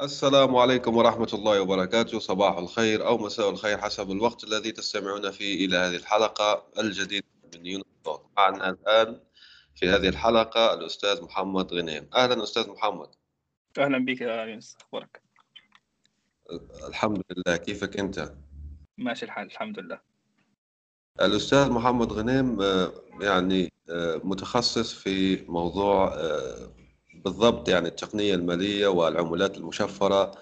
السلام عليكم ورحمة الله وبركاته. صباح الخير أو مساء الخير حسب الوقت الذي تستمعون فيه إلى هذه الحلقة الجديدة من يونس معنا الآن في هذه الحلقة الأستاذ محمد غنيم. أهلا أستاذ محمد. أهلا بك يا يونس أخبارك؟ الحمد لله. كيفك أنت؟ ماشي الحال الحمد لله. الأستاذ محمد غنيم آه، يعني آه، متخصص في موضوع آه، بالضبط يعني التقنية المالية والعملات المشفرة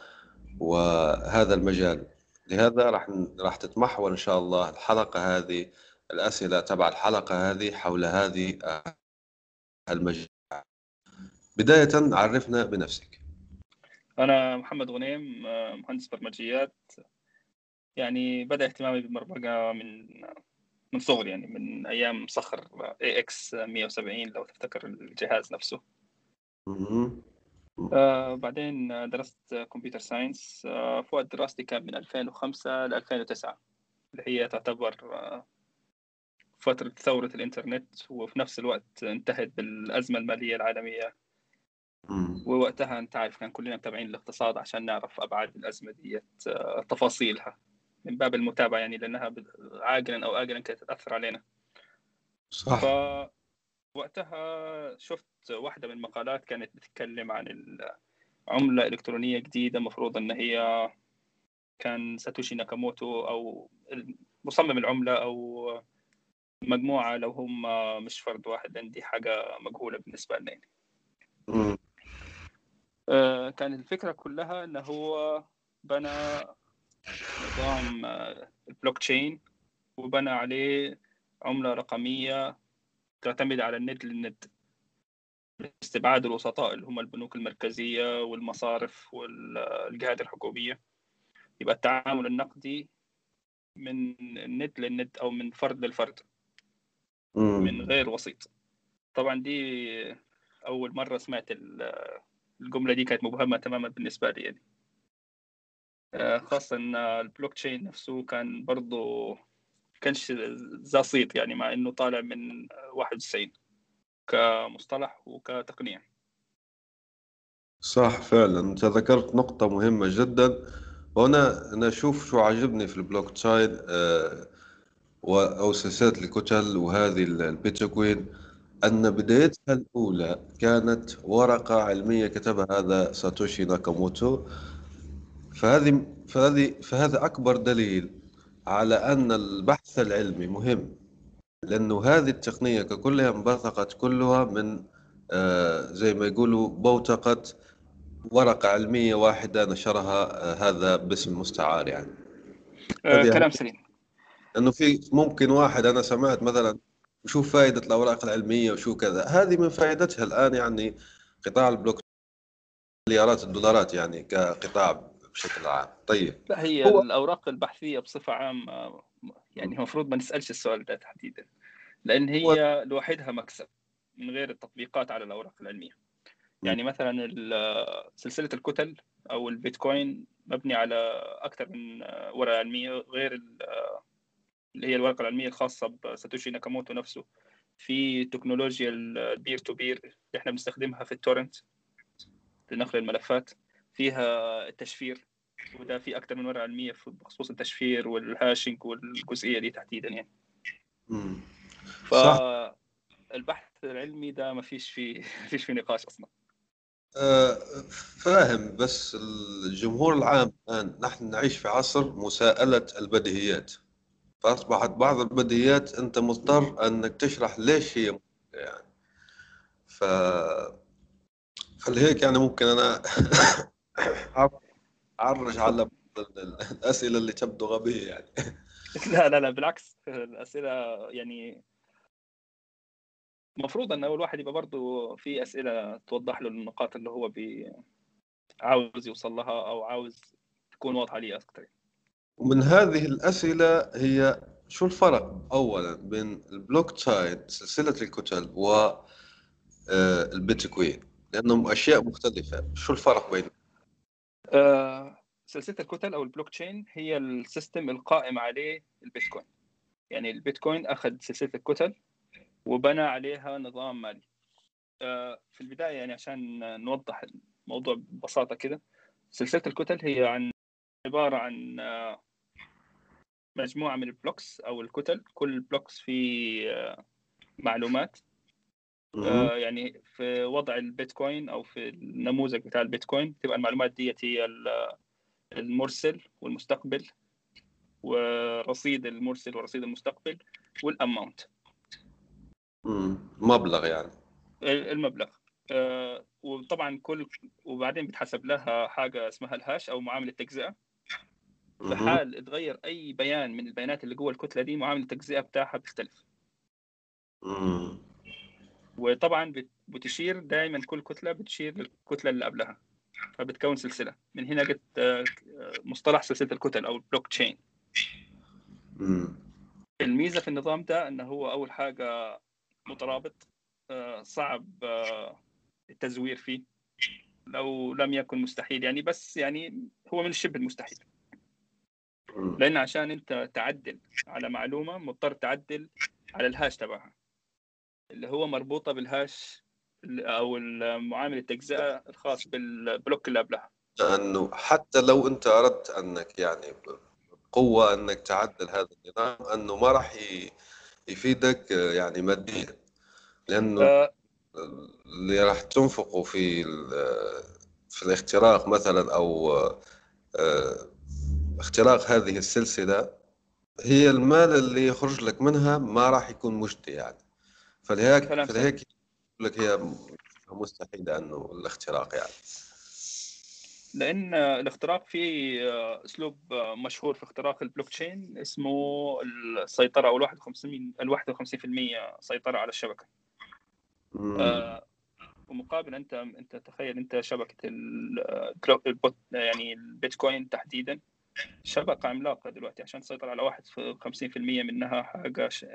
وهذا المجال. لهذا راح راح تتمحور إن شاء الله الحلقة هذه الأسئلة تبع الحلقة هذه حول هذه المجال. بداية عرفنا بنفسك. أنا محمد غنيم مهندس برمجيات. يعني بدأ اهتمامي بالبرمجة من من صغري يعني من أيام صخر AX 170 لو تفتكر الجهاز نفسه. آه بعدين درست computer science آه في وقت دراستي كان من 2005 ل 2009 اللي هي تعتبر آه فترة ثورة الإنترنت وفي نفس الوقت انتهت بالأزمة المالية العالمية. ووقتها أنت عارف كان كلنا متابعين الاقتصاد عشان نعرف أبعاد الأزمة دي تفاصيلها من باب المتابعة يعني لأنها عاجلا أو آجلا كانت تأثر علينا. صح. وقتها شفت واحدة من المقالات كانت بتتكلم عن العملة إلكترونية جديدة مفروض إن هي كان ساتوشي ناكاموتو أو مصمم العملة أو مجموعة لو هم مش فرد واحد لأن دي حاجة مجهولة بالنسبة لنا يعني. آه، كانت الفكرة كلها إن هو بنى نظام آه، البلوك تشين وبنى عليه عملة رقمية تعتمد على الند للند استبعاد الوسطاء اللي هم البنوك المركزية والمصارف والجهات الحكومية. يبقى التعامل النقدي من الند للند أو من فرد للفرد من غير وسيط. طبعا دي أول مرة سمعت الجملة دي كانت مبهمة تماما بالنسبة لي يعني. آه، خاصة إن البلوك تشين نفسه كان برضه كانش صيت يعني مع إنه طالع من 91 كمصطلح وكتقنية. صح فعلا. أنت ذكرت نقطة مهمة جدا. وأنا أنا أشوف شو عجبني في البلوك تشين آه أو سلسلة الكتل وهذه البيتكوين أن بدايتها الأولى كانت ورقة علمية كتبها هذا ساتوشي ناكاموتو. فهذه فهذه فهذا أكبر دليل على أن البحث العلمي مهم لأنه هذه التقنية ككلها انبثقت كلها من آه، زي ما يقولوا بوتقة ورقة علمية واحدة نشرها آه، هذا باسم مستعار يعني. آه كلام سليم. انه في ممكن واحد أنا سمعت مثلا شو فائدة الأوراق العلمية وشو كذا. هذه من فائدتها الآن يعني قطاع البلوك مليارات الدولارات يعني كقطاع بشكل عام. طيب. لا هي هو... الأوراق البحثية بصفة عامة يعني المفروض ما نسألش السؤال ده تحديدا لأن هي هو... لوحدها مكسب من غير التطبيقات على الأوراق العلمية. يعني مثلا سلسلة الكتل أو البيتكوين مبني على أكثر من ورقة علمية غير اللي هي الورقة العلمية الخاصة بساتوشي ناكاموتو نفسه. في تكنولوجيا ال peer to peer اللي إحنا بنستخدمها في ال torrent لنقل الملفات. فيها التشفير وده في أكثر من ورقة علمية بخصوص التشفير وال hashing والجزئية دي تحديدا يعني. امم فالبحث العلمي ده ما فيش فيه ما فيش فيه نقاش أصلا. أه فاهم بس الجمهور العام الآن نحن نعيش في عصر مساءلة البديهيات. فأصبحت بعض البديهيات أنت مضطر أنك تشرح ليش هي يعني. ف فلهيك يعني ممكن أنا عرج على الأسئلة اللي تبدو غبيه يعني. لا لا لا بالعكس. الأسئلة يعني المفروض إن أول واحد يبقى برضه في أسئلة توضح له النقاط اللي هو بي عاوز يوصل لها أو عاوز تكون واضحة ليه أكثر ومن هذه الأسئلة هي شو الفرق أولا بين البلوك تشاين سلسلة الكتل و آه، البيتكوين؟ لأنهم أشياء مختلفة. شو الفرق بينهم؟ آه، سلسلة الكتل أو البلوك تشين هي ال system القائم عليه البيتكوين. يعني البيتكوين أخذ سلسلة الكتل وبنى عليها نظام مالي. آه، في البداية يعني عشان نوضح الموضوع ببساطة كده سلسلة الكتل هي عن عبارة عن آه، مجموعة من ال blocks أو الكتل. كل blocks فيه معلومات. آه، يعني في وضع البيتكوين أو في النموذج بتاع البيتكوين تبقى المعلومات دي هي ال- المرسل والمستقبل ورصيد المرسل ورصيد المستقبل والأماونت. مبلغ يعني المبلغ آه، وطبعا كل وبعدين بتحسب لها حاجة اسمها الهاش أو معاملة تجزئة في. حال اتغير أي بيان من البيانات اللي جوه الكتلة دي معاملة التجزئة بتاعها بتختلف مم. وطبعا بت- بتشير دائما كل كتلة بتشير للكتله اللي قبلها فبتكون سلسلة. من هنا جت آه، مصطلح سلسلة الكتل أو البلوك تشين. الميزة في النظام ده انه هو أول حاجة مترابط آه، صعب آه، التزوير فيه لو لم يكن مستحيل. يعني بس يعني هو من شبه المستحيل. لأن عشان أنت تعدل على معلومة مضطر تعدل على الهاش تبعها. اللي هو مربوطة بالهاش أو معامل التجزئة الخاص بالبلوك اللي قبلها لأنه حتى لو أنت أردت أنك يعني بقوة أنك تعدل هذا النظام أنه ما راح يفيدك يعني ماديا. لأنه آه، اللي راح تنفقه في في الاختراق مثلا أو آه، اختراق هذه السلسلة هي المال اللي يخرج لك منها ما راح يكون مجدي يعني. فلهيك فلهيك يقول لك هي مستحيلة أنه الاختراق يعني. لأن الاختراق فيه أسلوب مشهور في اختراق البلوك تشين اسمه السيطرة أو ال 51 ال 51% سيطرة على الشبكة. آه، ومقابل أنت أنت تخيل أنت شبكة البوت يعني البيتكوين تحديدا. شبكة عملاقة دلوقتي عشان تسيطر على واحد و 50% منها حاجة ش-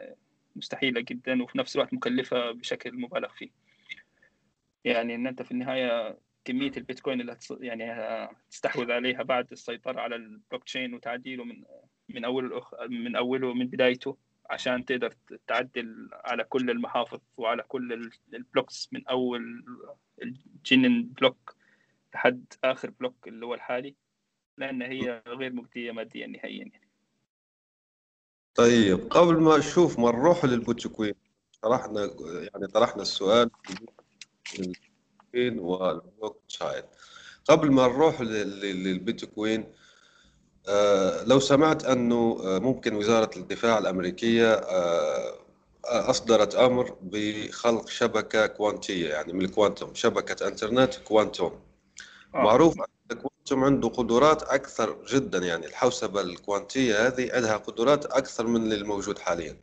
مستحيلة جدا وفي نفس الوقت مكلفة بشكل مبالغ فيه يعني إن أنت في النهاية كمية البيتكوين اللي هتص... يعني تستحوذ عليها بعد السيطرة على البلوك تشين وتعديله من من اول الأخ... من أوله من بدايته عشان تقدر تعدل على كل المحافظ وعلى كل ال- ال blocks من أول ال genesis block لحد آخر block اللي هو الحالي لأن هي غير مجديه ماديا نهائيا يعني. طيب قبل ما نشوف ما نروح للبيتكوين طرحنا يعني طرحنا السؤال والبلوك تشاين قبل ما نروح لل- لل- للبيتكوين آه، لو سمعت أنه آه، ممكن وزارة الدفاع الأمريكية آه، أصدرت أمر بخلق شبكة كوانتية يعني من ال quantum شبكة إنترنت quantum. آه. معروف أن ال quantum عنده قدرات أكثر جدا يعني الحوسبة الكوانتية هذه عندها قدرات أكثر من الموجود حاليا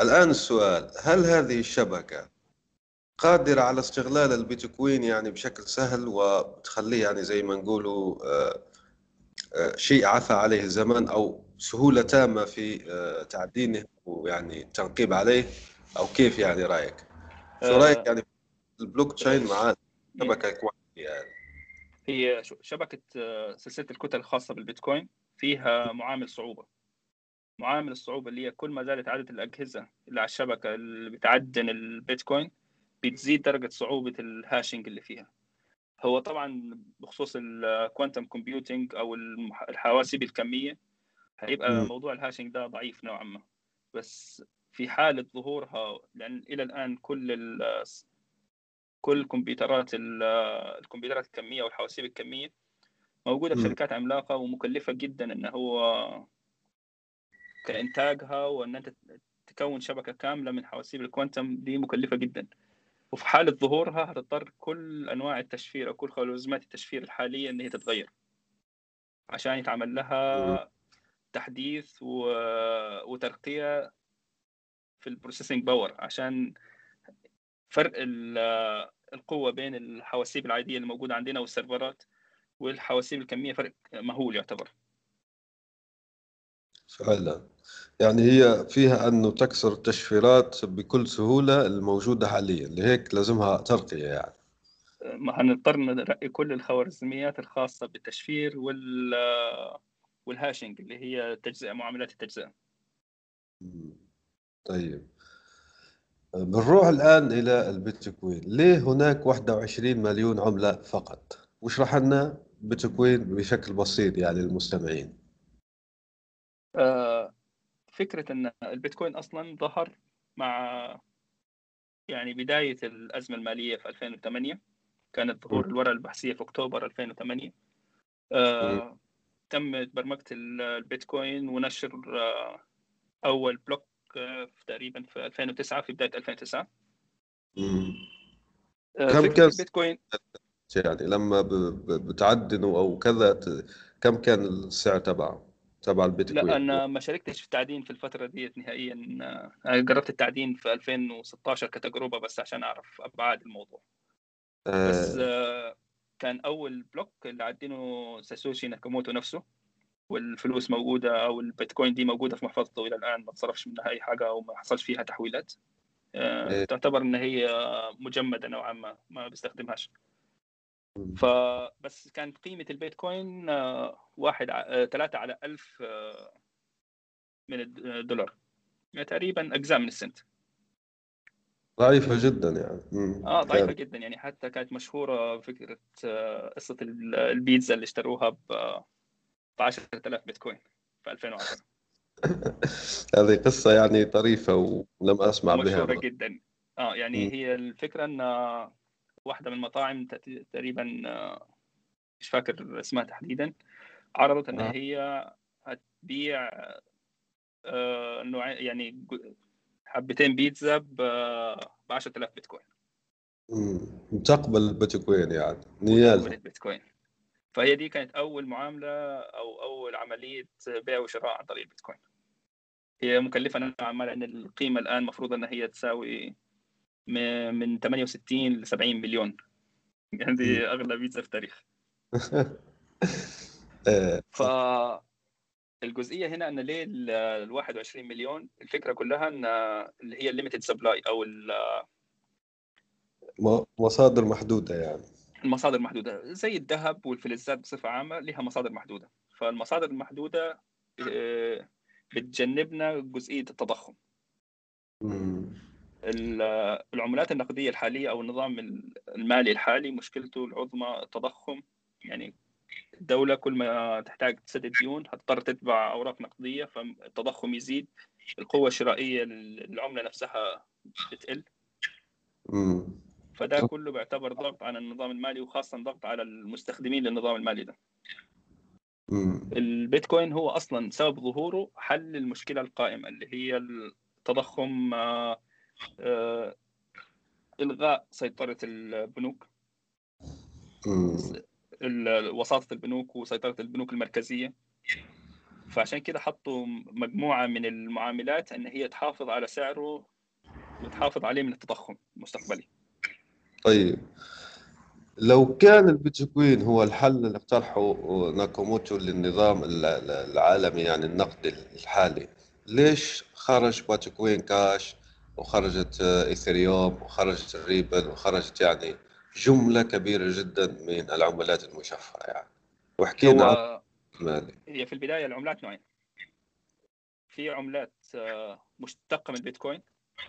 الآن السؤال هل هذه الشبكة قادرة على استغلال البيتكوين يعني بشكل سهل وتخليه يعني زي ما نقولوا آه، آه، شيء عفى عليه الزمن أو سهولة تامة في تعدينه ويعني التنقيب عليه أو كيف يعني رأيك؟ شو. رأيك يعني البلوك تشين مع الشبكة الكوانتية يعني؟ هي ش- شبكة آه، سلسلة الكتل الخاصة بالبيتكوين فيها معامل صعوبة. معامل الصعوبة اللي هي كل ما زادت عدد الأجهزة اللي على الشبكة اللي بتعدن البيتكوين بتزيد درجة صعوبة ال hashing اللي فيها. هو طبعا بخصوص ال quantum computing أو المح- الحواسيب الكمية هيبقى. موضوع ال hashing ده ضعيف نوعا ما. بس في حالة ظهورها لأن إلى الآن كل ال كل كمبيوترات ال- الكمبيوترات الكمية والحواسيب الكمية موجودة في. شركات عملاقة ومكلفة جدا إن هو كإنتاجها وإن أنت تكون شبكة كاملة من حواسيب ال quantum دي مكلفة جدا وفي حالة ظهورها هتضطر كل أنواع التشفير أو كل خوارزميات التشفير الحالية إن هي تتغير عشان يتعمل لها تحديث و... وترقية في ال processing power عشان فرق ال- القوة بين الحواسيب العادية اللي موجودة عندنا والسيرفرات والحواسيب الكمية فرق مهول يعتبر. فعلا يعني هي فيها أنه تكسر التشفيرات بكل سهولة الموجودة حاليا لهيك لازمها ترقية يعني. ما هنضطر نرقي كل الخوارزميات الخاصة بالتشفير وال وال hashing اللي هي تجزئة معاملات التجزئة. طيب. بنروح الآن إلى البيتكوين. ليه هناك 21 مليون عملة فقط؟ واشرح لنا بيتكوين بشكل بسيط يعني للمستمعين. آه، فكرة أن البيتكوين أصلا ظهر مع يعني بداية الأزمة المالية في 2008 كانت ظهور. الورقة البحثية في أكتوبر 2008 آه، تم برمجة ال- البيتكوين ونشر آه، أول block في تقريبا في 2009 في بداية 2009 مم. آه، كم كان البيتكوين. يعني لما بتعدنوا أو كذا كم كان السعر تبعه؟ تبع لا البيتكوين أنا ما شاركتش في التعدين في الفترة ديت نهائيا. آه، أنا جربت التعدين في 2016 كتجربة بس عشان أعرف أبعاد الموضوع. بس آه. آه، كان أول block اللي عدنه ساتوشي ناكاموتو نفسه. والفلوس موجودة أو البيتكوين دي موجودة في محفظته إلى الآن ما تصرفش منها أي حاجة أو ما حصلش فيها تحويلات. آه، إيه. تعتبر إن هي مجمدة نوعا ما ما بيستخدمهاش. فبس كانت قيمة البيتكوين آه، واحد ع- آه، ثلاثة على ألف من الدولار يعني تقريبا أجزاء من السنت. ضعيفة جدا يعني. مم. آه ضعيفة كان- جدا يعني. حتى كانت مشهورة فكرة آه، قصة ال- البيتزا اللي اشتروها ب 10000 بيتكوين في 2010 هذه قصة يعني طريفة ولم أسمع بها مشهورة جدا. آه يعني مم. هي الفكرة إن واحدة من المطاعم تقريبا آه، مش فاكر اسمها تحديدا عرضت إن آه. هي هتبيع آه، نوعين يعني ج- حبتين بيتزا ب 10000 بيتكوين. تقبل البيتكوين يعني. نيال البيتكوين. فهي دي كانت أول معاملة أو أول عملية بيع وشراء عن طريق البيتكوين. هي مكلفة نوعا ما لأن القيمة الآن المفروض ان هي تساوي من 68 ل 70 مليون. يعني دي أغلى بيتزا في التاريخ. آه. ف الجزئية هنا إن ليه ال ال 21 مليون؟ الفكرة كلها إن اللي هي ال limited supply أو مصادر محدودة يعني. المصادر محدودة زي الذهب والفلزات بصفة عامة لها مصادر محدودة فالمصادر المحدودة آه، بتجنبنا جزئية التضخم. ال- العملات النقدية الحالية أو النظام المالي الحالي مشكلته العظمى التضخم يعني الدولة كل ما تحتاج تسدد ديون هتضطر تطبع أوراق نقدية فالتضخم يزيد القوة الشرائية للعملة نفسها بتقل مم. فده كله بيعتبر ضغط على النظام المالي وخاصة ضغط على المستخدمين للنظام المالي ده. البيتكوين هو أصلا سبب ظهوره حل المشكلة القائمة اللي هي التضخم آه، آه، إلغاء سيطرة البنوك. وساطة البنوك وسيطرة البنوك المركزية. فعشان كده حطوا مجموعة من المعاملات إن هي تحافظ على سعره وتحافظ عليه من التضخم المستقبلي. طيب. لو كان البيتكوين هو الحل اللي اقترحه ناكاموتو للنظام ال- ال- العالمي يعني النقدي الحالي ليش خرج بيتكوين كاش وخرجت ايثريوم وخرجت الريبل وخرجت يعني جملة كبيرة جدا من العملات المشفرة يعني؟ وحكينا هو هي في البداية العملات نوعين. في عملات آه، مشتقة من البيتكوين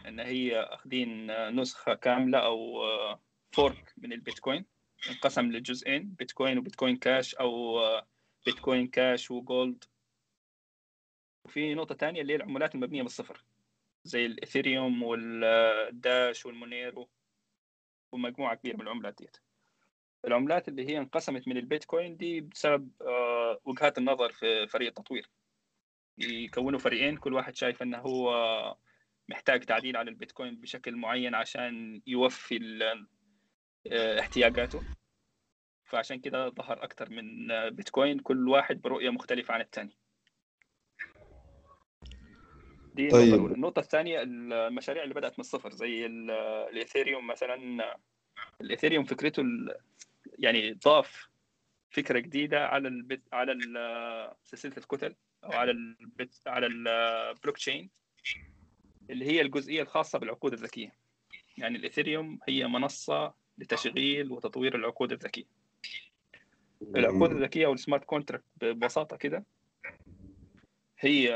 إن هي أخذين آه، نسخة كاملة أو آه، fork من البيتكوين انقسم لجزئين بيتكوين وبيتكوين كاش أو آه، بيتكوين كاش وجولد وفي نقطة ثانية اللي هي العملات المبنية من الصفر زي الاثيريوم والداش والمونيرو ومجموعة كبيرة من العملات ديت. العملات اللي هي انقسمت من البيتكوين دي بسبب آه، وجهات النظر في فريق التطوير. يكونوا فريقين كل واحد شايف إنه هو محتاج تعديل على البيتكوين بشكل معين عشان يوفي آه، احتياجاته. فعشان كده ظهر أكثر من آه، بيتكوين كل واحد برؤية مختلفة عن الثاني دي طيب. النقطة الثانية المشاريع اللي بدأت من الصفر زي ال- الإيثيريوم مثلا. الإيثيريوم فكرته يعني ضاف فكرة جديدة على البت على سلسلة الكتل أو على البت على البلوك تشين اللي هي الجزئية الخاصة بالعقود الذكية. يعني الإيثيريوم هي منصة لتشغيل وتطوير العقود الذكية. العقود الذكية أو ال smart contract ببساطة كده هي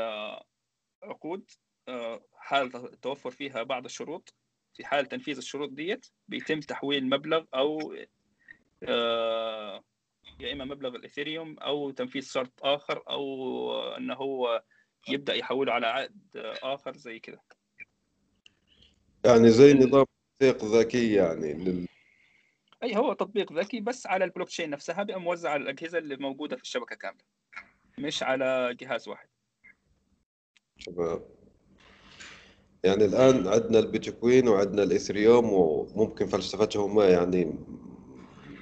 عقود آه، حال توفر فيها بعض الشروط. في حال تنفيذ الشروط ديت بيتم تحويل مبلغ أو آه، يا إما مبلغ الاثيريوم أو تنفيذ شرط آخر أو انه هو يبدأ يحوله على عقد آخر زي كده. يعني زي نظام تطبيق ذكي يعني لل... أي هو تطبيق ذكي بس على البلوك تشين نفسها بيبقى موزع على الأجهزة اللي موجودة في الشبكة كاملة مش على جهاز واحد. تمام. يعني الآن عندنا البيتكوين وعندنا الإثريوم وممكن فلسفتهما يعني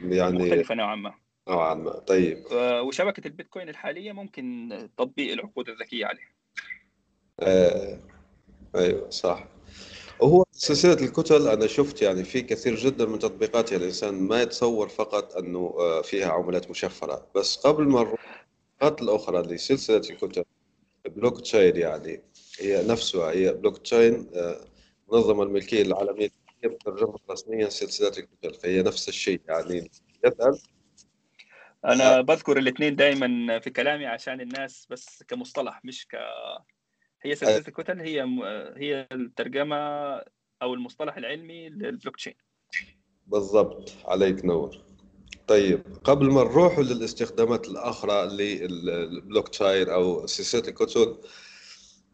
يعني مختلفة نوعا ما. نوعا ما. طيب. وشبكة البيتكوين الحالية ممكن تطبيق العقود الذكية عليها. آه أيوة صح. وهو سلسلة الكتل أنا شفت يعني في كثير جدا من تطبيقاتها الإنسان ما يتصور فقط أنه آه، فيها عملات مشفرة. بس قبل ما نروح الأخرى لسلسلة الكتل بلوك تشين يعني هي نفسها هي بلوك تشين آه، منظمة الملكية العالمية هي بترجمها رسميا سلسلة الكتل. فهي نفس الشيء يعني. يسأل؟ أنا بذكر الاثنين دائما في كلامي عشان الناس بس كمصطلح مش ك هي سلسلة الكتل هي م- هي الترجمة أو المصطلح العلمي للبلوك تشين بالضبط. عليك نور. طيب قبل ما نروح للاستخدامات الأخرى للبلوك تشين أو سلسلة الكتل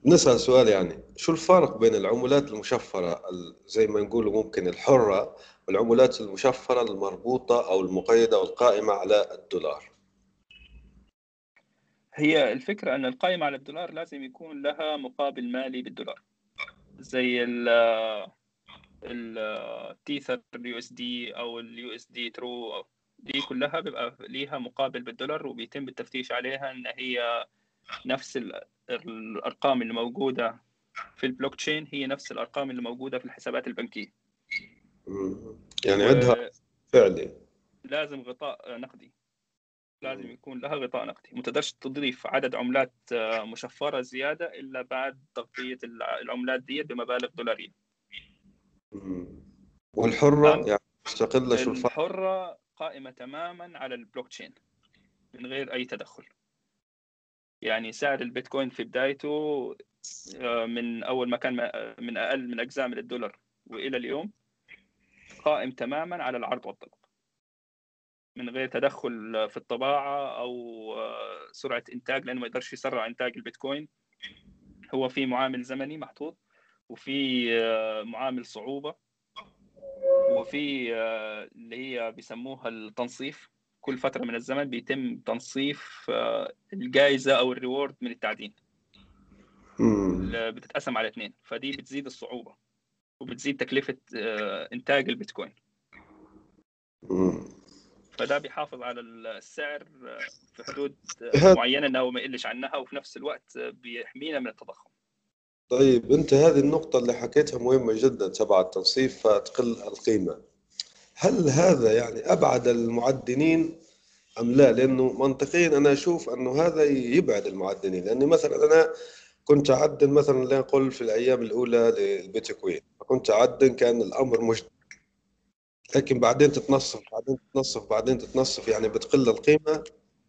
نسأل سؤال يعني. شو الفرق بين العملات المشفرة ال- زي ما نقول ممكن الحرة والعملات المشفرة المربوطة أو المقيدة والقائمة على الدولار؟ هي الفكرة أن القائمة على الدولار لازم يكون لها مقابل مالي بالدولار. زي ال ال Tether ال USD أو ال USD True دي كلها بيبقى ليها مقابل بالدولار وبيتم التفتيش عليها إن هي نفس ال- الأرقام اللي موجودة في البلوك تشين هي نفس الأرقام اللي موجودة في الحسابات البنكية. يعني عندها فعلي. لازم غطاء نقدي. لازم يكون لها غطاء نقدي. ما تقدرش تضيف عدد عملات آه، مشفرة زيادة إلا بعد تغطية الع- العملات دي بمبالغ دولارية. مم. والحرة نعم. يعني مستقلة شو الفرق؟ الحرة قائمة تماما على البلوك تشين من غير أي تدخل. يعني سعر البيتكوين في بدايته آه، من أول ما كان م- من أقل من أجزاء من الدولار وإلى اليوم قائم تماما على العرض والطلب من غير تدخل في الطباعة أو آه، سرعة إنتاج لأنه ما يقدرش يسرع إنتاج البيتكوين. هو في معامل زمني محطوط وفي آه، معامل صعوبة وفي آه، اللي هي بيسموها التنصيف. كل فترة من الزمن بيتم تنصيف الجائزة أو الريورد من التعدين. بتتقسم على اثنين فدي بتزيد الصعوبة وبتزيد تكلفة آه، إنتاج البيتكوين. فده بيحافظ على السعر في حدود معينة إنه ما يقلش عنها وفي نفس الوقت بيحمينا من التضخم. طيب أنت هذه النقطة اللي حكيتها مهمة جدا تبع التنصيف فتقل القيمة. هل هذا يعني أبعد المعدنين أم لا؟ لأنه منطقيا أنا أشوف أنه هذا يبعد المعدنين. لأني مثلا أنا كنت أعدن مثلا لنقل في الأيام الأولى للبيتكوين. فكنت أعدن كان الأمر مجدي لكن بعدين تتنصف بعدين تتنصف بعدين تتنصف يعني بتقل القيمة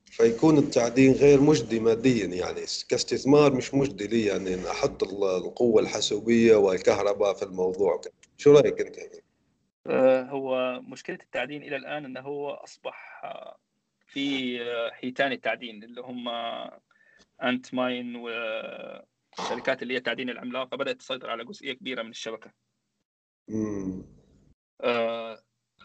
فيكون التعدين غير مجدي ماديا يعني كاستثمار مش مجدي لي يعني أن أحط ال- القوة الحاسوبية والكهرباء في الموضوع شو رأيك أنت؟ آه، هو مشكلة التعدين إلى الآن أنه هو أصبح آه، في آه، حيتان التعدين اللي هم أنت ماين والشركات اللي هي التعدين العملاقة بدأت تسيطر على جزئية كبيرة من الشبكة مم.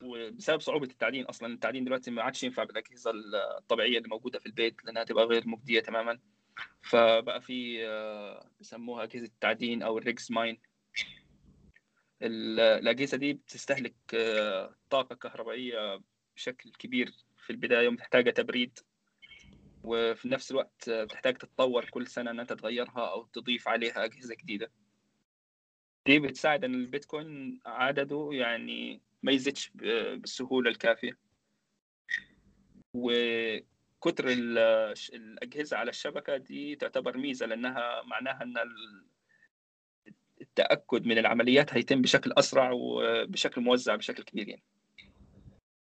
آه، وبسبب صعوبة التعدين أصلا التعدين دلوقتي ما عادش ينفع بالأجهزة الطبيعية اللي موجودة في البيت لأنها تبقى غير مجدية تماما. فبقى في آه، بيسموها أجهزة التعدين أو الريكس ماين. ال- الأجهزة دي بتستهلك آه، طاقة كهربائية بشكل كبير في البداية ومحتاجة تبريد. وفي نفس الوقت بتحتاج تتطور كل سنة إن أنت تغيرها أو تضيف عليها أجهزة جديدة. دي بتساعد إن البيتكوين عدده يعني ما يزيدش بالسهولة الكافية. وكتر الأجهزة على الشبكة دي تعتبر ميزة لأنها معناها إن التأكد من العمليات هيتم بشكل أسرع وبشكل موزع بشكل كبير يعني.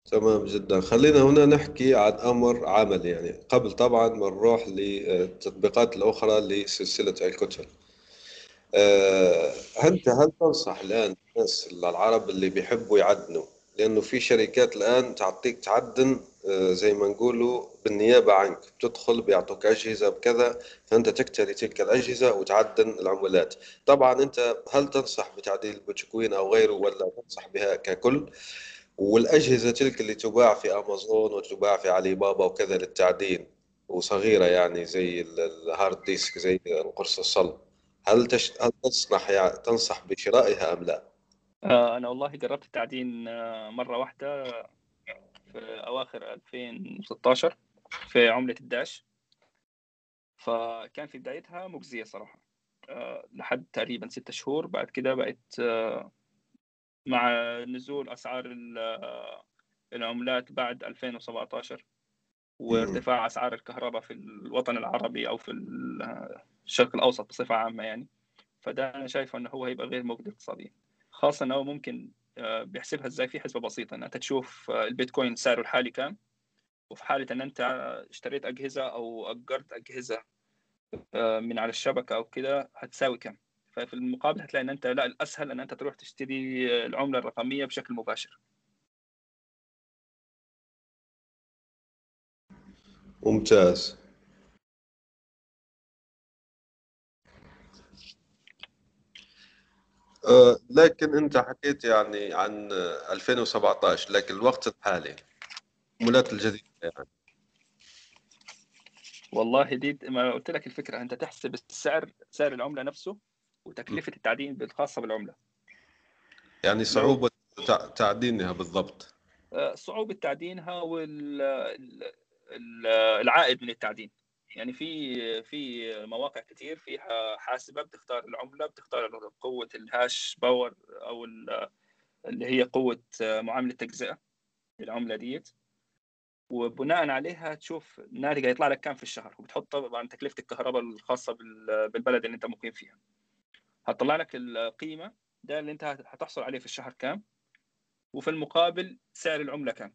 تمام جدا. خلينا هنا نحكي عن أمر عملي يعني. قبل طبعا ما نروح للتطبيقات الأخرى لسلسلة الكتل. انت هل تنصح الآن الناس العرب اللي بيحبوا يعدنوا؟ لأنه في شركات الآن تعطيك تعدن أه زي ما نقولوا بالنيابة عنك. بتدخل بيعطوك أجهزة بكذا فأنت تشتري تلك الأجهزة وتعدن العملات. طبعا أنت هل تنصح بتعدين البيتكوين أو غيره ولا تنصح بها ككل؟ والأجهزة تلك اللي تباع في أمازون وتباع في علي بابا وكذا للتعدين وصغيرة يعني زي ال hard disk زي القرص الصلب. هل تش... هل تنصح يعني تنصح بشرائها أم لا؟ آه أنا والله جربت التعدين مرة واحدة في أواخر 2016 في عملة الداش. فكان في بدايتها مجزية صراحة. أه لحد تقريبا ستة شهور. بعد كده بقت مع نزول أسعار العملات بعد 2017 وارتفاع أسعار الكهرباء في الوطن العربي أو في الشرق الأوسط بصفة عامة يعني. فده أنا شايفه إنه هو هيبقى غير مجدي اقتصاديا. خاصة انه ممكن بيحسبها إزاي؟ في حسبة بسيطة إن أنت تشوف البيتكوين سعره الحالي كام؟ وفي حالة إن أنت اشتريت أجهزة أو أجرت أجهزة من على الشبكة أو كده هتساوي كام؟ ففي المقابل هتلاقي إن أنت لا الأسهل إن أنت تروح تشتري العملة الرقمية بشكل مباشر. ممتاز. أه لكن انت حكيت يعني عن 2017 لكن الوقت الحالي العملات الجديدة يعني. والله دي ما قلت لك الفكرة انت تحسب السعر سعر العملة نفسه وتكلفة التعدين الخاصة بالعملة. يعني صعوبة تعدينها بالضبط. صعوبة تعدينها والعائد من التعدين. يعني في في مواقع كتير فيها حاسبة بتختار العملة بتختار قوة الهاش باور أو اللي هي قوة معاملة تجزئه للعمله ديت. وبناء عليها تشوف الناتج هيطلع لك كام في الشهر وبتحط طبعا تكلفة الكهرباء الخاصة بالبلد اللي أنت مقيم فيها. هتطلع لك القيمة ده اللي أنت هتحصل عليه في الشهر كام. وفي المقابل سعر العملة كام.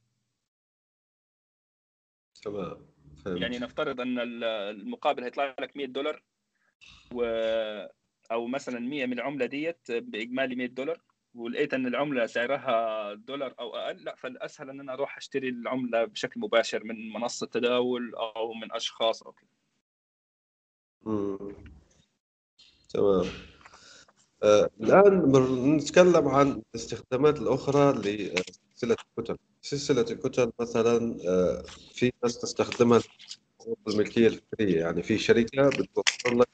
تمام يعني نفترض أن المقابل هيطلع لك 100 دولار و أو مثلا 100 من العملة ديت بإجمالي 100 دولار ولقيت أن العملة سعرها دولار أو أقل لا فالأسهل إن أنا أروح أشتري العملة بشكل مباشر من منصة تداول أو من أشخاص أو كده. تمام. آه الآن نتكلم عن الاستخدامات الأخرى لسلسله الكتل. سلسلة الكتل مثلا آه في ناس تستخدمها الملكية الفكرية. يعني في شركة بتوفر لك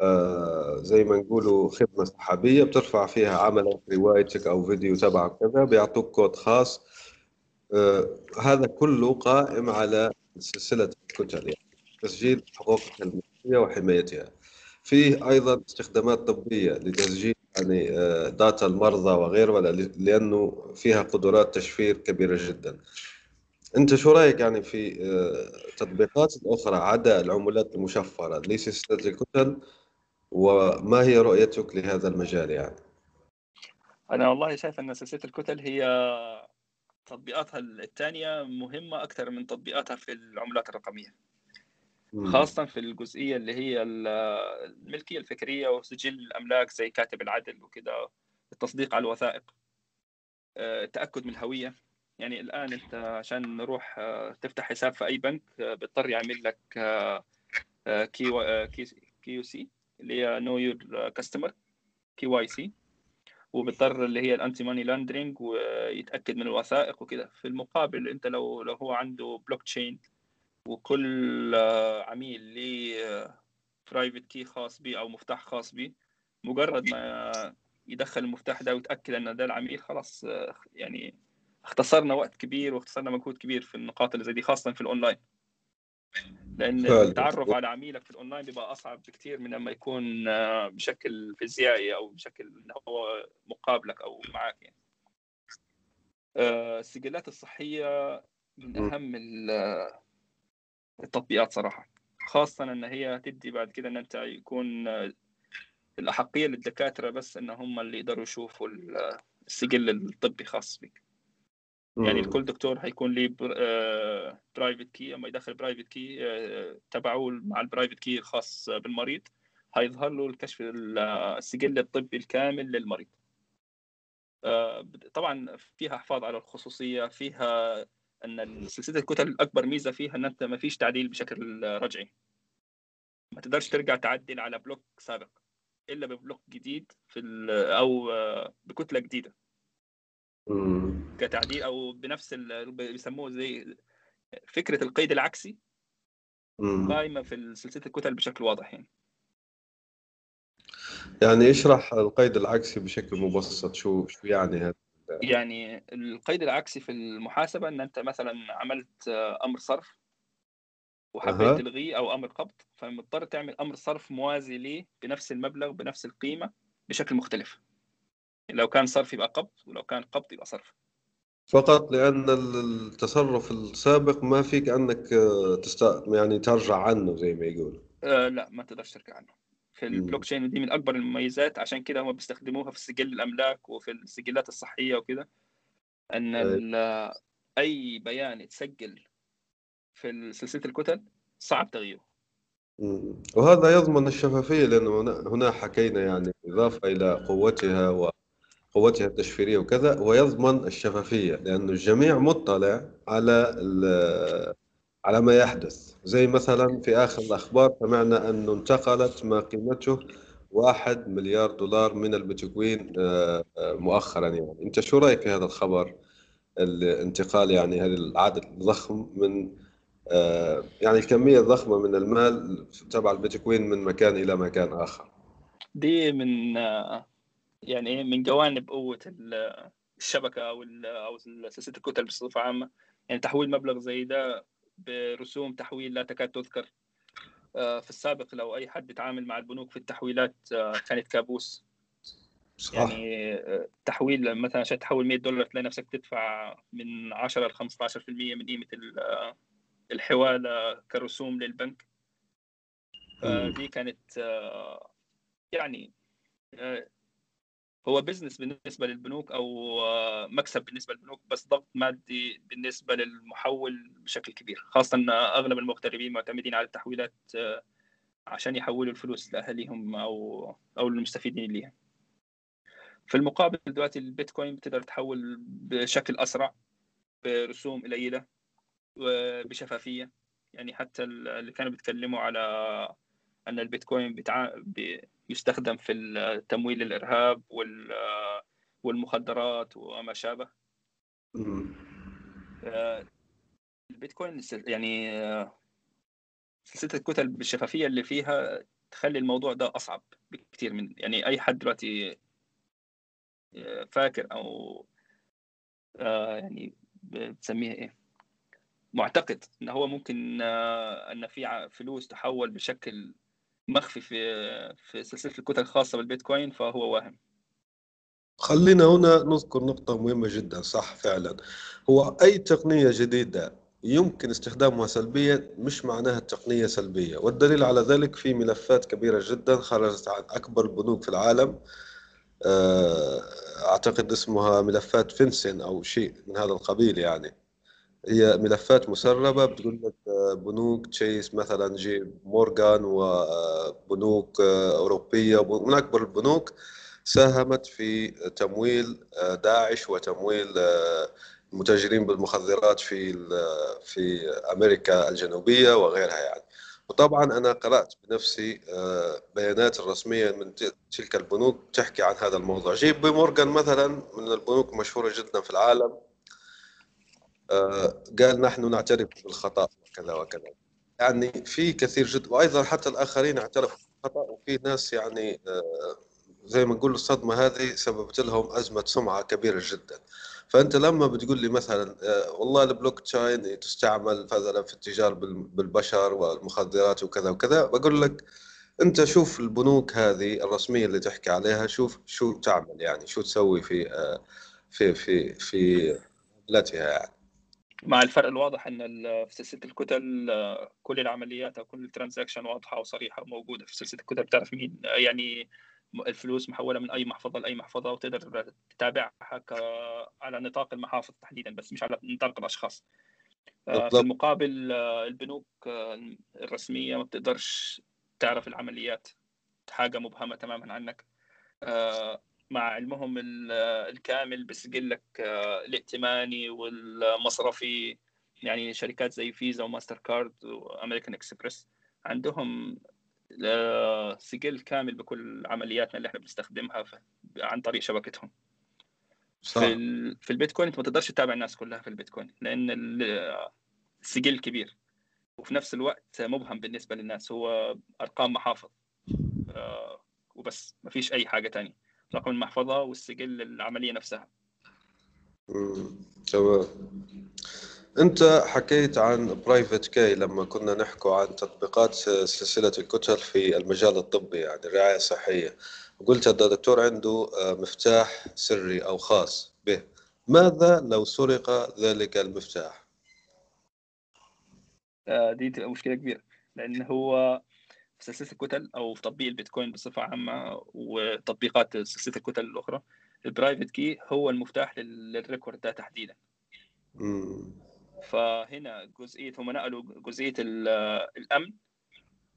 آه زي ما نقولوا خدمة سحابية بترفع فيها عملك روايتك أو فيديو تبعك كذا بيعطوك كود خاص. آه هذا كله قائم على سلسلة الكتل يعني تسجيل حقوقك الملكية وحمايتها. فيه أيضا استخدامات طبية لتسجيل يعني آه داتا المرضى وغيرها لأنه فيها قدرات تشفير كبيرة جدا أنت شو رأيك يعني في تطبيقات أخرى عدا العملات المشفرة لسلسله الكتل وما هي رؤيتك لهذا المجال يعني؟ أنا والله شايف أن سلسله الكتل هي تطبيقاتها الثانية مهمة أكثر من تطبيقاتها في العملات الرقمية خاصة في الجزئية اللي هي الملكية الفكرية وسجل الأملاك زي كاتب العدل وكده التصديق على الوثائق التأكد من الهوية. يعني الآن أنت عشان نروح تفتح حساب في أي بنك بيضطر يعمل لك K KYC اللي هي know your customer KYC وبيضطر اللي هي ال anti money laundering ويتأكد من الوثائق وكده. في المقابل أنت لو لو هو عنده بلوك تشين وكل عميل ليه private key خاص به أو مفتاح خاص به مجرد ما يدخل المفتاح ده ويتأكد إن ده العميل خلاص يعني اختصرنا وقت كبير واختصرنا مجهود كبير في النقاط اللي زي دي خاصة في الاونلاين لأن. التعرف على عميلك في الاونلاين بيبقى أصعب بكثير من لما يكون آه، بشكل فيزيائي أو بشكل انه هو مقابلك أو معك يعني آه، السجلات الصحية من. أهم ال- التطبيقات صراحة خاصة إن هي تدي بعد كده إن أنت يكون آه، الأحقية للدكاترة بس إن هم اللي يقدروا يشوفوا ال- السجل الطبي خاص بك يعني. لكل دكتور هيكون ليه private key أما يدخل private key تبعه مع ال private key الخاص بالمريض هيظهر له الكشف ال- السجل الطبي الكامل للمريض آه، طبعا فيها حفاظ على الخصوصية فيها أن سلسلة الكتل الاكبر ميزة فيها أن أنت ما فيش تعديل بشكل رجعي ما تقدرش ترجع تعدل على block سابق إلا ب block جديد في أو بكتلة جديدة. كتعديل أو بنفس بيسموه زي فكرة القيد العكسي. قائمة في سلسلة الكتل بشكل واضح يعني يعني اشرح القيد العكسي بشكل مبسط شو شو يعني هذا يعني القيد العكسي في المحاسبة إن أنت مثلا عملت أمر صرف وحبيت أها. تلغيه أو أمر قبض فمضطر تعمل أمر صرف موازي ليه بنفس المبلغ بنفس القيمة بشكل مختلف. لو كان صرف يبقى قبض ولو كان قبض يبقى صرف. فقط ال- التصرف السابق ما فيك أنك آه، تست... يعني ترجع عنه زي ما يقولوا. آه لا ما تقدرش ترجع عنه. في. البلوك تشين دي من أكبر المميزات عشان كده هم بيستخدموها في سجل الأملاك وفي السجلات الصحية وكده إن أي. ال- أي بيان يتسجل في سلسلة الكتل صعب تغييره. وهذا يضمن الشفافية لأنه هنا حكينا يعني إضافة إلى قوتها وقوتها التشفيرية وكذا ويضمن الشفافية لأنه الجميع مطلع على على ما يحدث. زي مثلا في آخر الأخبار سمعنا أنه انتقلت ما قيمته واحد مليار دولار من البيتكوين آه، آه، مؤخرا يعني. أنت شو رأيك في هذا الخبر؟ الانتقال يعني هذا العدد الضخم من آه، يعني الكمية الضخمة من المال تبع البيتكوين من مكان إلى مكان آخر. دي من يعني إيه من جوانب قوة ال- الشبكة أو ال- أو سلسلة الكتل بصفة عامة. يعني تحويل مبلغ زي ده برسوم تحويل لا تكاد تذكر. آه، في السابق لو أي حد يتعامل مع البنوك في التحويلات آه، كانت كابوس. صح. يعني آه، تحويل مثلا عشان تحول 100 دولار تلاقي نفسك تدفع من 10 ل 15% من قيمة ال- الحواله كرسوم للبنك. فدي كانت يعني هو بزنس بالنسبة للبنوك أو آه، مكسب بالنسبة للبنوك بس ضغط مادي بالنسبة للمحول بشكل كبير خاصة إن أغلب المغتربين معتمدين على التحويلات آه، عشان يحولوا الفلوس لأهاليهم أو أو للمستفيدين ليها. في المقابل دلوقتي البيتكوين بتقدر تحول بشكل أسرع برسوم قليلة وبشفافية. يعني حتى اللي كانوا بيتكلموا على أن البيتكوين بتع... يستخدم في تمويل الإرهاب وال... والمخدرات وما شابه. آه، البيتكوين يعني آه، سلسلة الكتل بالشفافية اللي فيها تخلي الموضوع ده أصعب بكثير من يعني أي حد دلوقتي آه، فاكر أو آه، يعني بتسميها إيه معتقد إن هو ممكن آه، إن في فلوس تحول بشكل مخفي في في سلسلة الكتل الخاصة بالبيتكوين فهو واهم خلينا هنا نذكر نقطة مهمة جدا صح فعلا. هو أي تقنية جديدة يمكن استخدامها سلبيا مش معناها التقنية سلبية. والدليل على ذلك في ملفات كبيرة جدا خرجت عن أكبر البنوك في العالم. آه، أعتقد اسمها ملفات فينسن أو شيء من هذا القبيل يعني. هي ملفات مسربة بتقول لك آه، بنوك تشيس مثلا جي مورغان وبنوك آه، أوروبية من أكبر البنوك ساهمت في تمويل آه، داعش وتمويل آه، المتاجرين بالمخدرات في في أمريكا الجنوبية وغيرها يعني. وطبعا أنا قرأت بنفسي آه، بيانات الرسمية من تلك البنوك تحكي عن هذا الموضوع. جي بي مورغان مثلا من البنوك المشهورة جدا في العالم. آه، قال نحن نعترف بالخطأ وكذا وكذا. يعني في كثير جدا وأيضا حتى الآخرين اعترفوا بالخطأ وفي ناس يعني آه، زي ما نقول الصدمة هذه سببت لهم أزمة سمعة كبيرة جدا. فأنت لما بتقول لي مثلا آه، والله البلوك تشاين تستعمل مثلا في الاتجار بالبشر والمخدرات وكذا وكذا بقول لك أنت شوف البنوك هذه الرسمية اللي تحكي عليها شوف شو تعمل يعني شو تسوي في آه، في في في معاملاتها يعني. مع الفرق الواضح إن في سلسلة الكتل كل العمليات أو كل ال transaction واضحة وصريحة وموجودة في سلسلة الكتل. بتعرف مين يعني الفلوس محولة من أي محفظة لأي محفظة وتقدر تتابعها على نطاق المحافظ تحديدا بس مش على نطاق الأشخاص. آه، في المقابل آه، البنوك آه، الرسمية ما بتقدرش تعرف العمليات حاجة مبهمة تماما عنك. مع علمهم الكامل بسجل لك الائتماني والمصرفي يعني شركات زي فيزا وماستر كارد وأمريكان إكسبريس. عندهم سجل كامل بكل عملياتنا اللي إحنا بنستخدمها عن طريق شبكتهم. صح. في في البيتكوين أنت ما تقدرش تتابع الناس كلها في البيتكوين لأن السجل كبير. وفي نفس الوقت مبهم بالنسبة للناس هو أرقام محافظ آه، وبس ما فيش أي حاجة تانية. رقم المحفظة والسجل العملية نفسها. تمام. أنت حكيت عن برايفت كي لما كنا نحكي عن تطبيقات سلسلة الكتل في المجال الطبي يعني الرعايه الصحيه قلت الدكتور عنده آه، مفتاح سري أو خاص به. ماذا لو سرق ذلك المفتاح؟ آه، دي تبقى مشكلة كبيرة. لأن هو في سلسلة الكتل أو في تطبيق البيتكوين بصفة عامة وتطبيقات سلسلة الكتل الأخرى ال private key هو المفتاح لل record ده تحديدا. فهنا جزئية هم نقلوا جزئية الأمن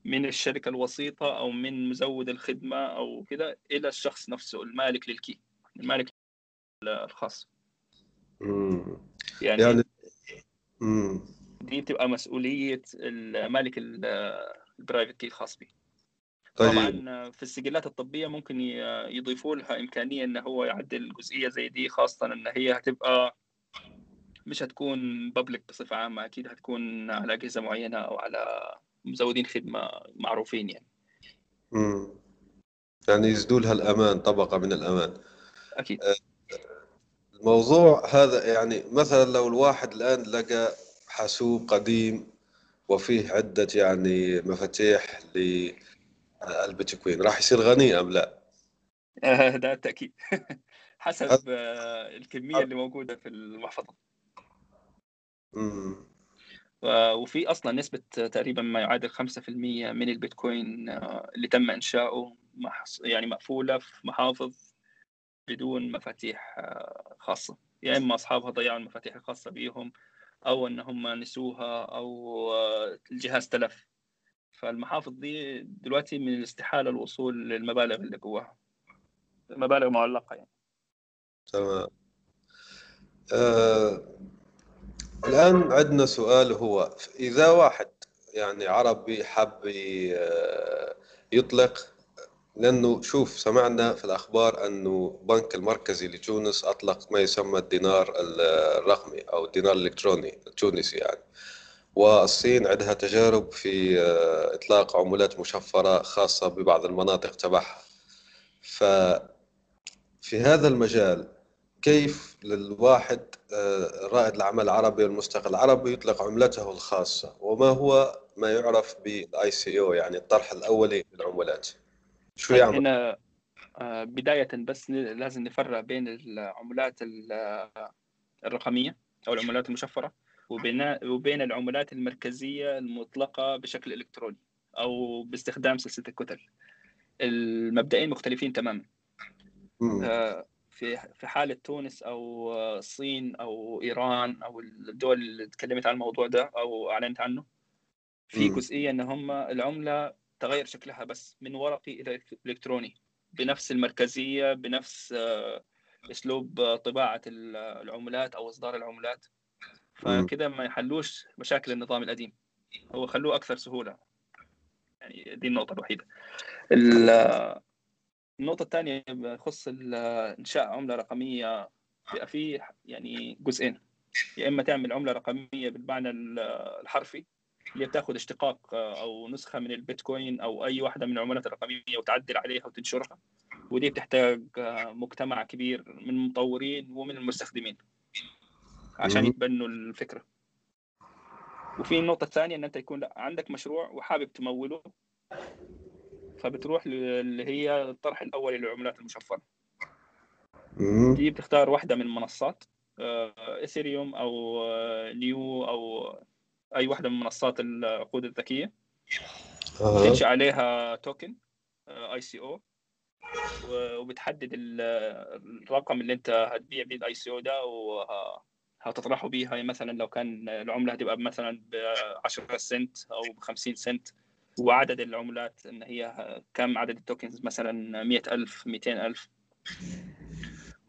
من الشركة الوسيطة أو من مزود الخدمة أو كده إلى الشخص نفسه المالك لل key المالك الخاص. يعني, يعني... دي بتبقى مسؤولية المالك ال private key الخاص به طيب. طبعا في السجلات الطبية ممكن يضيفوا لها إمكانية إن هو يعدل جزئية زي دي خاصة إن هي هتبقى مش هتكون بابليك بصفة عامة أكيد هتكون على أجهزة معينة أو على مزودين خدمة معروفين يعني. امم يعني يزدوا لها الأمان طبقة من الأمان. أكيد. آه، الموضوع هذا يعني مثلا لو الواحد الآن لقى حاسوب قديم وفيه عدة يعني مفاتيح للبيتكوين راح يصير غني أم لا؟ ده بالتأكيد. حسب آه، الكمية اللي موجودة في المحفظة. وفي أصلا نسبة تقريبا ما يعادل 5% من البيتكوين آه، اللي تم إنشاؤه يعني مقفولة في محافظ بدون مفاتيح آه، خاصة. يا إما أصحابها ضيعوا المفاتيح الخاصة بيهم أو إن هم نسوها أو آه، الجهاز تلف. فالمحافظ دي دلوقتي من الاستحالة الوصول للمبالغ اللي جواها. مبالغ معلقة يعني. تمام. أه الآن عندنا سؤال هو إذا واحد يعني عربي حب يطلق لأنه شوف سمعنا في الأخبار أنه البنك المركزي لتونس أطلق ما يسمى الدينار الرقمي أو الدينار الإلكتروني التونسي يعني. والصين عندها تجارب في إطلاق عملات مشفرة خاصة ببعض المناطق تبعها. ففي هذا المجال كيف للواحد آه، رائد العمل العربي والمستقل العربي يطلق عملته الخاصة؟ وما هو ما يعرف بال ICO يعني الطرح الأولي للعملات؟ شو يعمل؟ هنا آه، بداية بس لازم نفرق بين العملات الرقمية أو العملات المشفرة وبين العملات المركزية المطلقة بشكل إلكتروني أو باستخدام سلسلة الكتل. المبدئين مختلفين تماما. في في حالة تونس أو الصين أو إيران أو الدول اللي تكلمت عن الموضوع ده أو أعلنت عنه في جزئية إن هم العملة تغير شكلها بس من ورقي إلى إلكتروني. بنفس المركزية بنفس آه، أسلوب طباعة العملات أو إصدار العملات. فكده ما يحلوش مشاكل النظام القديم. هو خلوه أكثر سهولة. يعني دي النقطة الوحيدة. النقطة الثانية بخص إنشاء عملة رقمية بيبقى في يعني جزئين. يا إما تعمل عملة رقمية بالمعنى الحرفي اللي بتاخذ اشتقاق أو نسخة من البيتكوين أو أي واحدة من العملات الرقمية وتعدل عليها وتنشرها ودي بتحتاج مجتمع كبير من المطورين ومن المستخدمين عشان. يتبنوا الفكرة وفي النقطة الثانية إن أنت يكون عندك مشروع وحابب تموله فبتروح اللي هي الطرح الاولي للعملات المشفرة مم. دي بتختار واحدة من منصات اثيريوم أو آه، نيو أو أي واحدة من منصات العقود الذكية. أها. تنشئ عليها token ICO وبتحدد ال- الرقم اللي أنت هتبيع بيه ال ICO ده وهتطرحه بيها مثلا لو كان العملة هتبقى مثلا ب 10 سنت أو ب 50 سنت. وعدد العملات إن هي كم عدد ال tokens؟ مثلا 100000 200000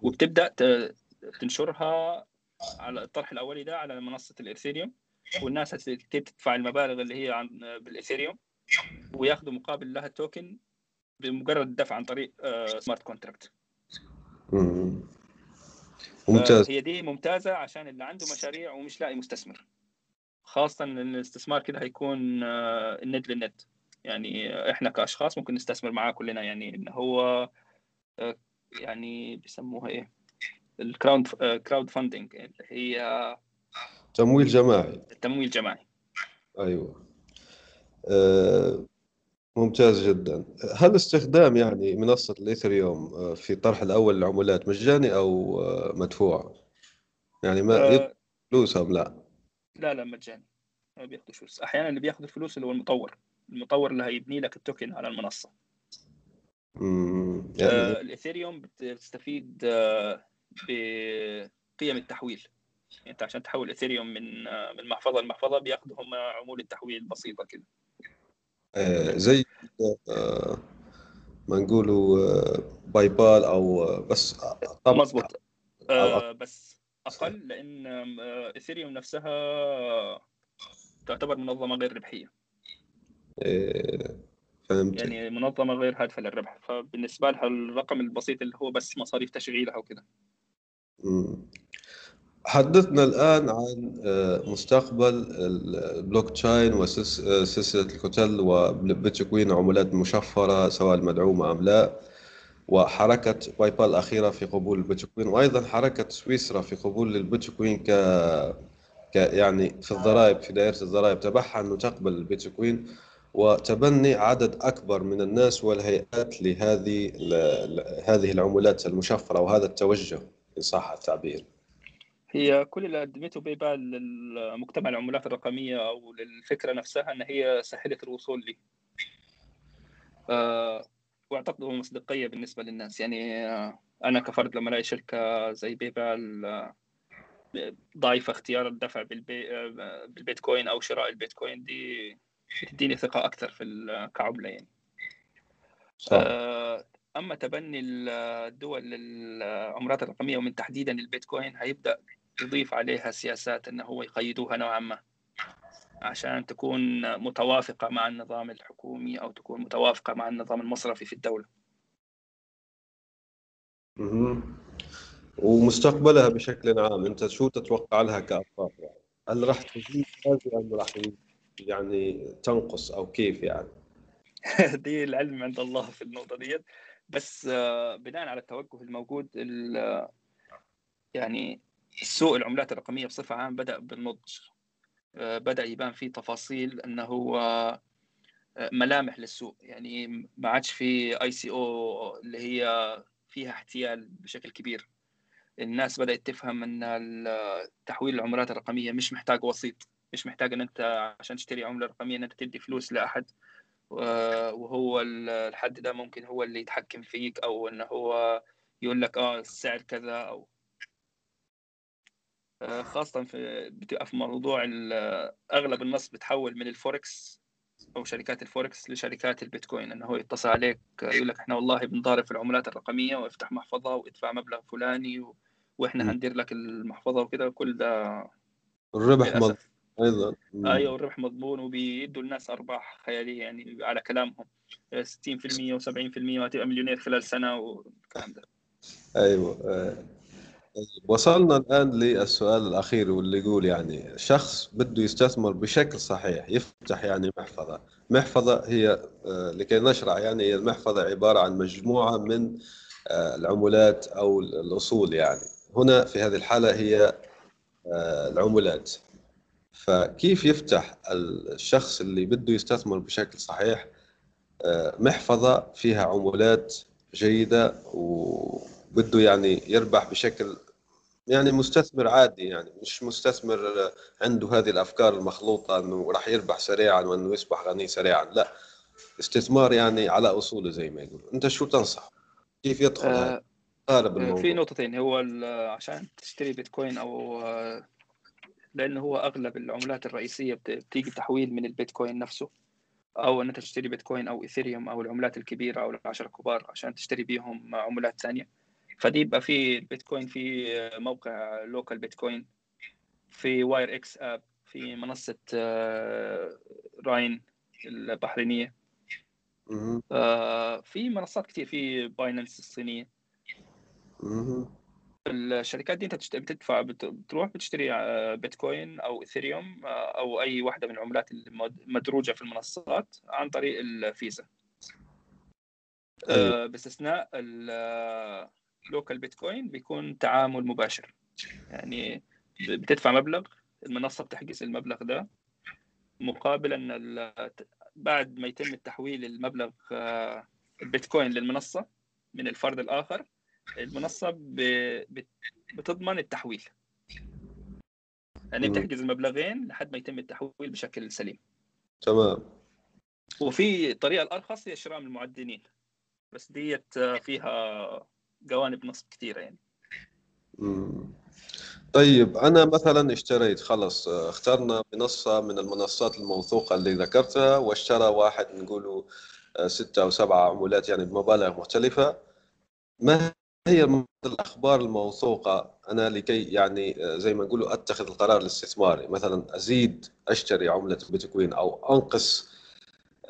وبتبدأ تنشرها على الطرح الأولي ده على منصة الاثيريوم والناس تدفع المبالغ اللي هي عن بالإثيريوم وياخذوا مقابل لها token بمجرد الدفع عن طريق smart contract مم. ممتاز. هي دي ممتازة عشان اللي عنده مشاريع ومش لاقي مستثمر. خاصة إن الاستثمار كده هيكون آه، الند للند يعني آه، إحنا كأشخاص ممكن نستثمر معاه كلنا. يعني إن هو آه، يعني بيسموها إيه؟ ال crowd crowdfunding اللي هي تمويل جماعي. التمويل الجماعي أيوه. آه، ممتاز جدا. هل استخدام يعني منصة الإيثريوم آه، في طرح الأول للعملات مجاني أو آه، مدفوع يعني ما يدفع فلوس أم لا؟ لا لا مجاني. ما بياخذوا فلوس. أحيانا اللي بياخذ الفلوس اللي هو المطور. المطور اللي هيبني لك ال token على المنصة. مم، يعني الاثيريوم بت- بتستفيد بقيم التحويل. انت عشان تحول اثيريوم من آه، من محفظة لمحفظة بياخذوا هم عموله تحويل بسيطة كده. آه، زي آه، ما نقولوا آه، باي بال أو آه، بس آه، بس أقل لأن آه، اثيريوم نفسها تعتبر منظمة غير ربحية. آه، فهمت يعني منظمة غير هادفة للربح. فبالنسبة لها الرقم البسيط اللي هو بس مصاريف تشغيلها وكده. حدثنا الآن عن آه، مستقبل البلوك تشين وسلسلة الكتل وبيتكوين عملات مشفرة سواء مدعومة أم لا وحركة باي بال الأخيرة في قبول البيتكوين وأيضا حركة سويسرا في قبول البيتكوين ك... يعني في الضرائب في دائرة الضرائب تبعها أنه تقبل البيتكوين. وتبني عدد أكبر من الناس والهيئات لهذه هذه العملات المشفرة وهذا التوجه إن صح التعبير. هي كل اللي قدمته باي بال للمجتمع العملات الرقمية أو للفكرة نفسها إن هي سهلت الوصول لي. آه، وأعتقد هو مصداقية بالنسبة للناس. يعني آه، أنا كفرد لما ألاقي شركة زي باي بال آه، ضايفة اختيار الدفع بالبي... بالبيتكوين أو شراء البيتكوين دي بتديني ثقة أكثر في كعمله يعني. صح. أما تبني الدول للعملات الرقمية ومن تحديدا البيتكوين هيبدأ يضيف عليها سياسات انه هو يقيدوها نوعا ما عشان تكون متوافقة مع النظام الحكومي أو تكون متوافقة مع النظام المصرفي في الدولة. مهم. ومستقبلها بشكل عام أنت شو تتوقع لها كأفكار؟ يعني هل راح تزيد هذه أم راح يعني تنقص أو كيف يعني؟ دي العلم عند الله في النقطة ديت. بس آه، بناء على التوجه الموجود ال- يعني سوق العملات الرقمية بصفة عام بدأ بالنضج. آه، بدأ يبان فيه تفاصيل هو آه، ملامح للسوق يعني ما عادش في اي سي أو اللي هي فيها احتيال بشكل كبير. الناس بدأت تفهم ال- تحويل العملات الرقمية مش محتاج وسيط. مش محتاج أن أنت عشان تشتري عملة رقمية أن أنت تدي فلوس لأحد. و- وهو ال- الحد ده ممكن هو اللي يتحكم فيك أو انه هو يقول لك آه السعر كذا آه، خاصة في بتبقى في موضوع أغلب النص بتحول من الفوركس أو شركات الفوركس لشركات البيتكوين إنه هو يتصل عليك يقول لك إحنا والله بنضارب في العملات الرقمية وافتح محفظة وادفع مبلغ فلاني و... وإحنا. هندير لك المحفظة وكده كل ده الربح مضمون م. أيوة والربح مضمون وبيدوا الناس أرباح خيالية يعني على كلامهم 60% و70% وهتبقى مليونير خلال سنة والكلام ده أيوه آه. وصلنا الآن للسؤال الأخير واللي يقول يعني شخص بده يستثمر بشكل صحيح يفتح يعني محفظة. محفظة هي آه، لكي نشرح يعني هي المحفظة عبارة عن مجموعة من آه، العملات أو الأصول يعني. هنا في هذه الحالة هي آه، العملات فكيف يفتح الشخص اللي بده يستثمر بشكل صحيح محفظة فيها عملات جيدة وبده يعني يربح بشكل يعني مستثمر عادي يعني مش مستثمر عنده هذه الأفكار المخلوطة إنه راح يربح سريعا وإنه يصبح غني سريعا لا. استثمار يعني على أصوله زي ما يقولوا أنت شو تنصح؟ كيف يدخل آه قارب آه، الموضوع. في نقطتين. هو عشان تشتري بيتكوين أو آه، لأنه هو أغلب العملات الرئيسية بت- بتيجي تحويل من البيتكوين نفسه. أو إن أنت تشتري بيتكوين أو إيثيريوم أو العملات الكبيرة أو العشرة الكبار عشان تشتري بيهم عملات ثانية. فدي يبقى في البيتكوين في موقع لوكال بيتكوين في Wirex app في منصة آه، راين البحرينية. آه، في منصات كثير في باينانس الصينية. الشركات دي انت بتدفع بت- بتروح بتشتري آه، بيتكوين أو إيثيريوم آه، أو أي واحدة من العملات المدرجة في المنصات عن طريق الفيزا. آه، باستثناء اللوكال بيتكوين بيكون تعامل مباشر. يعني بتدفع مبلغ المنصة بتحجز المبلغ ده مقابل إن بعد ما يتم التحويل المبلغ آه، البيتكوين للمنصة من الفرد الآخر المنصة بتضمن التحويل. يعني. بتحجز المبلغين لحد ما يتم التحويل بشكل سليم. تمام. وفي الطريقة الارخص هي شراء من المعدنين. بس ديت آه، فيها جوانب نصب كثيره يعني. طيب أنا مثلا اشتريت خلص آه، اخترنا منصة من المنصات الموثوقة اللي ذكرتها واشترى واحد نقوله آه، ستة أو سبعة عملات يعني بمبالغ مختلفة. ما هي الأخبار الموثوقة؟ أنا لكي يعني آه، زي ما نقولوا أتخذ القرار الاستثماري. مثلا أزيد أشتري عملة البيتكوين أو أنقص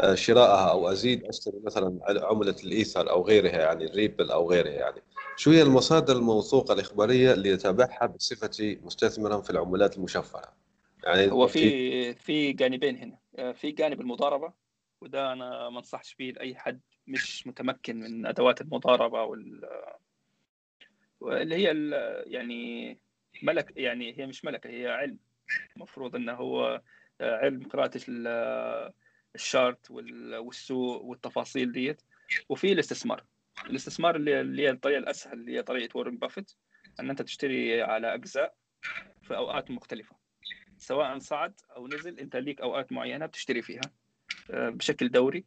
آه، شراءها أو أزيد أشتري مثلا عملة الإيثر أو غيرها يعني الريبل أو غيرها يعني. شو هي المصادر الموثوقة الإخبارية اللي يتابعها بصفتي مستثمرا في العملات المشفرة؟ يعني هو في في جانبين هنا. آه، في جانب المضاربة وده أنا ما أنصحش فيه لأي حد مش متمكن من أدوات المضاربة وال واللي هي ال- يعني ملك يعني هي مش ملكة هي علم. المفروض إنه هو آه، علم قراءه ال chart وال- والسوق والتفاصيل ديت. وفي الاستثمار. الاستثمار اللي اللي هي الطريقة الأسهل اللي هي طريقة وارن بافيت إن أنت تشتري على أجزاء في أوقات مختلفة. سواء صعد أو نزل أنت ليك أوقات معينة بتشتري فيها آه، بشكل دوري.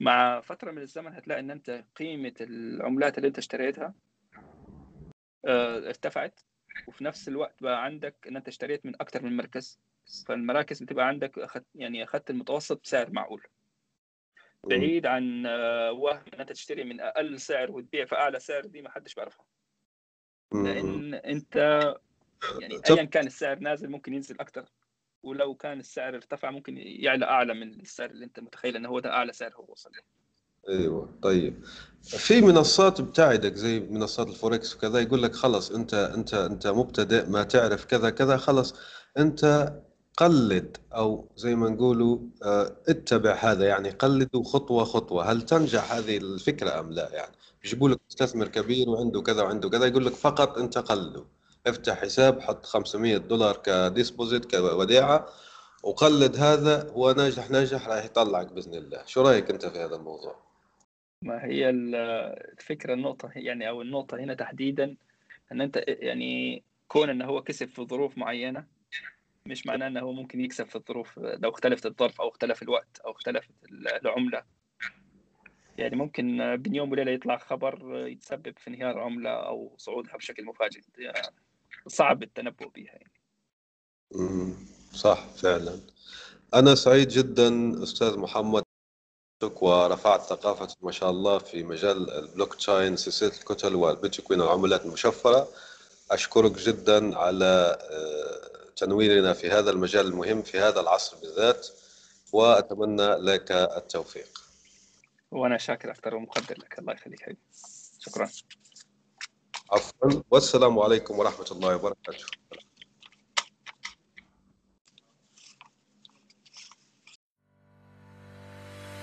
مع فترة من الزمن هتلاقي إن أنت قيمة العملات اللي أنت اشتريتها آه، ارتفعت. وفي نفس الوقت بقى عندك إن أنت اشتريت من أكثر من مركز. فالمراكز بتبقى عندك أخذت يعني اخذت المتوسط بسعر معقول. بعيد عن آه، وهم إن أنت تشتري من أقل سعر وتبيع في أعلى سعر دي ما حدش بيعرفها. لأن أنت يعني ايا كان السعر نازل ممكن ينزل أكثر ولو كان السعر ارتفع ممكن يعلى أعلى من السعر اللي أنت متخيل انه هو ده أعلى سعر هو وصل له أيوه طيب. في منصات بتساعدك زي منصات الفوركس وكذا يقول لك خلص انت انت أنت مبتدئ ما تعرف كذا كذا خلص أنت قلد أو زي ما نقولوا آه، اتبع هذا يعني قلده خطوة خطوة. هل تنجح هذه الفكرة أم لا؟ يعني يجيبوا لك مستثمر كبير وعنده كذا وعنده كذا يقول لك فقط أنت قلده افتح حساب حط 500 دولار ك deposit كوديعة وقلد هذا هو ناجح ناجح راح يطلعك بإذن الله. شو رأيك أنت في هذا الموضوع؟ ما هي ال- الفكرة النقطة يعني أو النقطة هنا تحديدا إن أنت يعني كون انه هو كسب في ظروف معينة مش معناه إنه هو ممكن يكسب في الظروف لو اختلفت الظرف أو اختلف الوقت أو اختلفت العملة. يعني ممكن بين يوم وليلة يطلع خبر يتسبب في انهيار عملة أو صعودها بشكل مفاجئ. يعني صعب التنبؤ بها يعني. صح فعلا. أنا سعيد جدا أستاذ محمد. ورفعت ثقافة ما شاء الله في مجال البلوك تشاين سلسلة الكتل والبيتكوين والعملات المشفرة. أشكرك جدا على آه، تنويرنا في هذا المجال المهم في هذا العصر بالذات وأتمنى لك التوفيق. وأنا شاكر أكثر ومقدر لك. الله يخليك حبيبي. شكرا. عفوا. والسلام عليكم ورحمة الله وبركاته.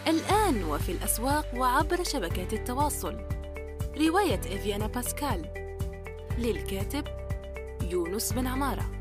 الآن وفي الأسواق وعبر شبكات التواصل. رواية إفيانا باسكال. للكاتب يونس بن عمارة.